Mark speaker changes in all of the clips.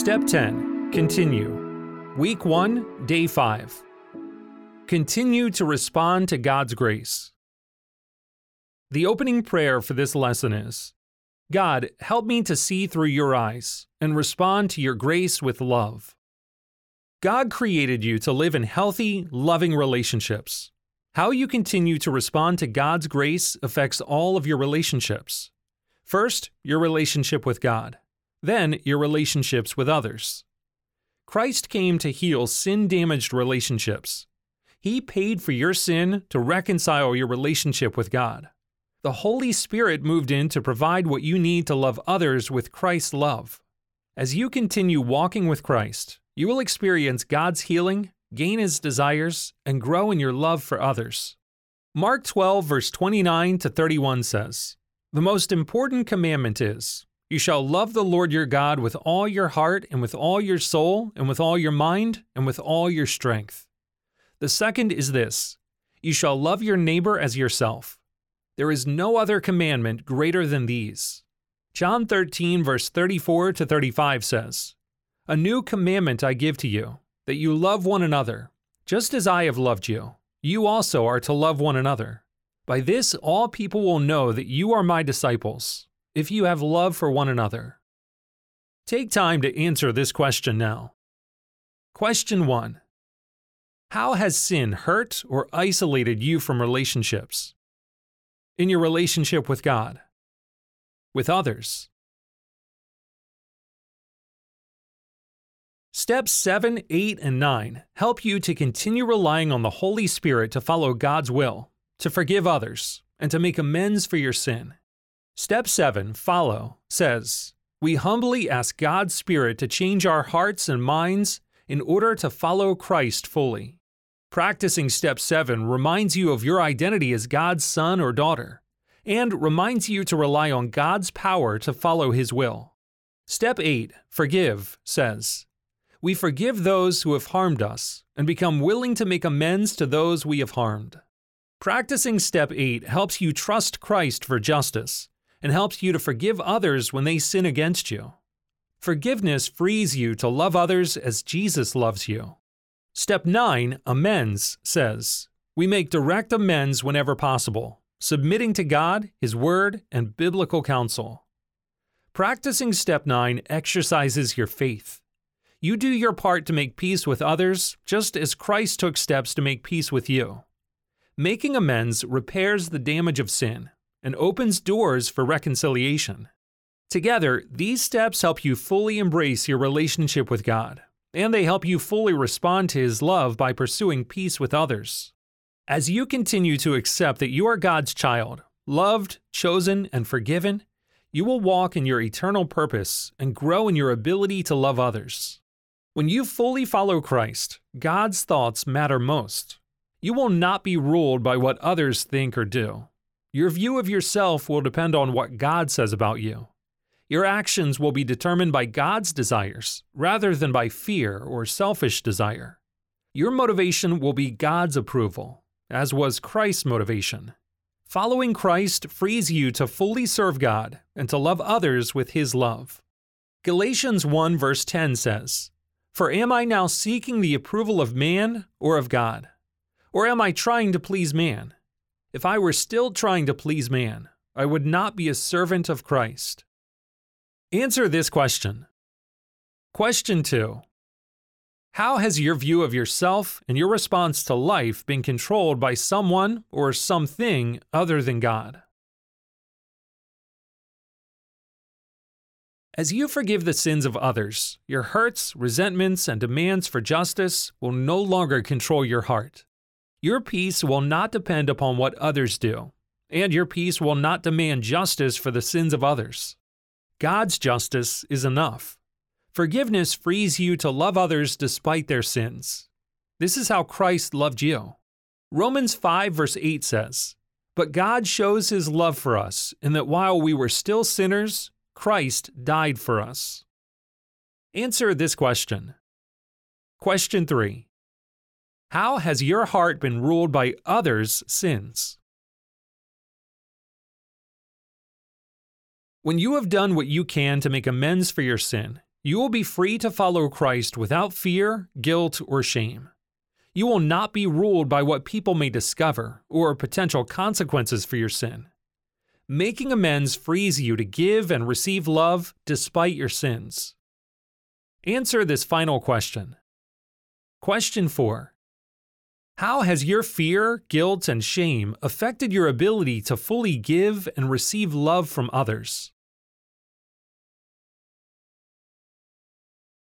Speaker 1: Step 10 Continue. Week 1, Day 5. Continue to respond to God's grace. The opening prayer for this lesson is God, help me to see through your eyes and respond to your grace with love. God created you to live in healthy, loving relationships. How you continue to respond to God's grace affects all of your relationships. First, your relationship with God, then, your relationships with others. Christ came to heal sin damaged relationships. He paid for your sin to reconcile your relationship with God. The Holy Spirit moved in to provide what you need to love others with Christ's love. As you continue walking with Christ, you will experience God's healing, gain His desires, and grow in your love for others. Mark 12, verse 29 to 31 says, The most important commandment is, You shall love the Lord your God with all your heart, and with all your soul, and with all your mind, and with all your strength. The second is this You shall love your neighbor as yourself. There is no other commandment greater than these. John 13, verse 34 to 35 says, A new commandment I give to you, that you love one another. Just as I have loved you, you also are to love one another. By this, all people will know that you are my disciples, if you have love for one another. Take time to answer this question now. Question 1 How has sin hurt or isolated you from relationships? In your relationship with God, with others. Steps 7, 8, and 9 help you to continue relying on the Holy Spirit to follow God's will, to forgive others, and to make amends for your sin. Step 7, Follow, says, We humbly ask God's Spirit to change our hearts and minds in order to follow Christ fully. Practicing Step 7 reminds you of your identity as God's son or daughter, and reminds you to rely on God's power to follow His will. Step 8, Forgive, says, We forgive those who have harmed us and become willing to make amends to those we have harmed. Practicing Step 8 helps you trust Christ for justice and helps you to forgive others when they sin against you. Forgiveness frees you to love others as Jesus loves you. Step 9, Amends, says, We make direct amends whenever possible, submitting to God, His Word, and biblical counsel. Practicing Step 9 exercises your faith. You do your part to make peace with others, just as Christ took steps to make peace with you. Making amends repairs the damage of sin and opens doors for reconciliation. Together, these steps help you fully embrace your relationship with God, and they help you fully respond to His love by pursuing peace with others. As you continue to accept that you are God's child, loved, chosen, and forgiven, you will walk in your eternal purpose and grow in your ability to love others. When you fully follow Christ, God's thoughts matter most. You will not be ruled by what others think or do. Your view of yourself will depend on what God says about you. Your actions will be determined by God's desires rather than by fear or selfish desire. Your motivation will be God's approval, as was Christ's motivation. Following Christ frees you to fully serve God and to love others with His love. Galatians 1 verse 10 says, For am I now seeking the approval of man or of God? Or am I trying to please man? If I were still trying to please man, I would not be a servant of Christ. Answer this question. Question 2. How has your view of yourself and your response to life been controlled by someone or something other than God? As you forgive the sins of others, your hurts, resentments, and demands for justice will no longer control your heart. Your peace will not depend upon what others do, and your peace will not demand justice for the sins of others. God's justice is enough. Forgiveness frees you to love others despite their sins. This is how Christ loved you. Romans 5, verse 8 says, But God shows his love for us in that while we were still sinners, Christ died for us. Answer this question. Question 3 How has your heart been ruled by others' sins? When you have done what you can to make amends for your sin, you will be free to follow Christ without fear, guilt, or shame. You will not be ruled by what people may discover or potential consequences for your sin. Making amends frees you to give and receive love despite your sins. Answer this final question. Question 4 How has your fear, guilt, and shame affected your ability to fully give and receive love from others?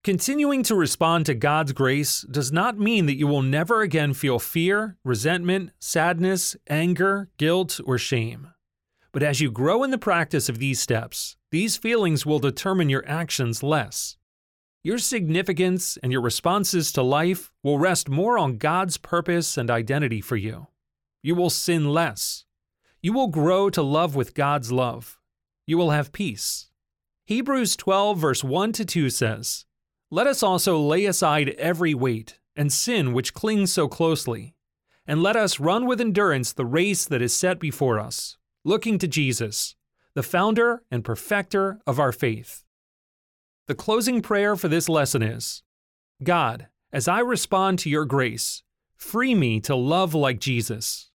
Speaker 1: Continuing to respond to God's grace does not mean that you will never again feel fear, resentment, sadness, anger, guilt, or shame. But as you grow in the practice of these steps, these feelings will determine your actions less. Your significance and your responses to life will rest more on God's purpose and identity for you. You will sin less. You will grow to love with God's love. You will have peace. Hebrews 12, verse 1 to 2 says, let us also lay aside every weight and sin which clings so closely, and let us run with endurance the race that is set before us, looking to Jesus, the founder and perfecter of our faith. The closing prayer for this lesson is God, as I respond to your grace, free me to love like Jesus.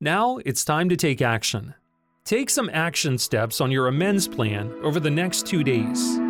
Speaker 1: Now it's time to take action. Take some action steps on your amends plan over the next two days.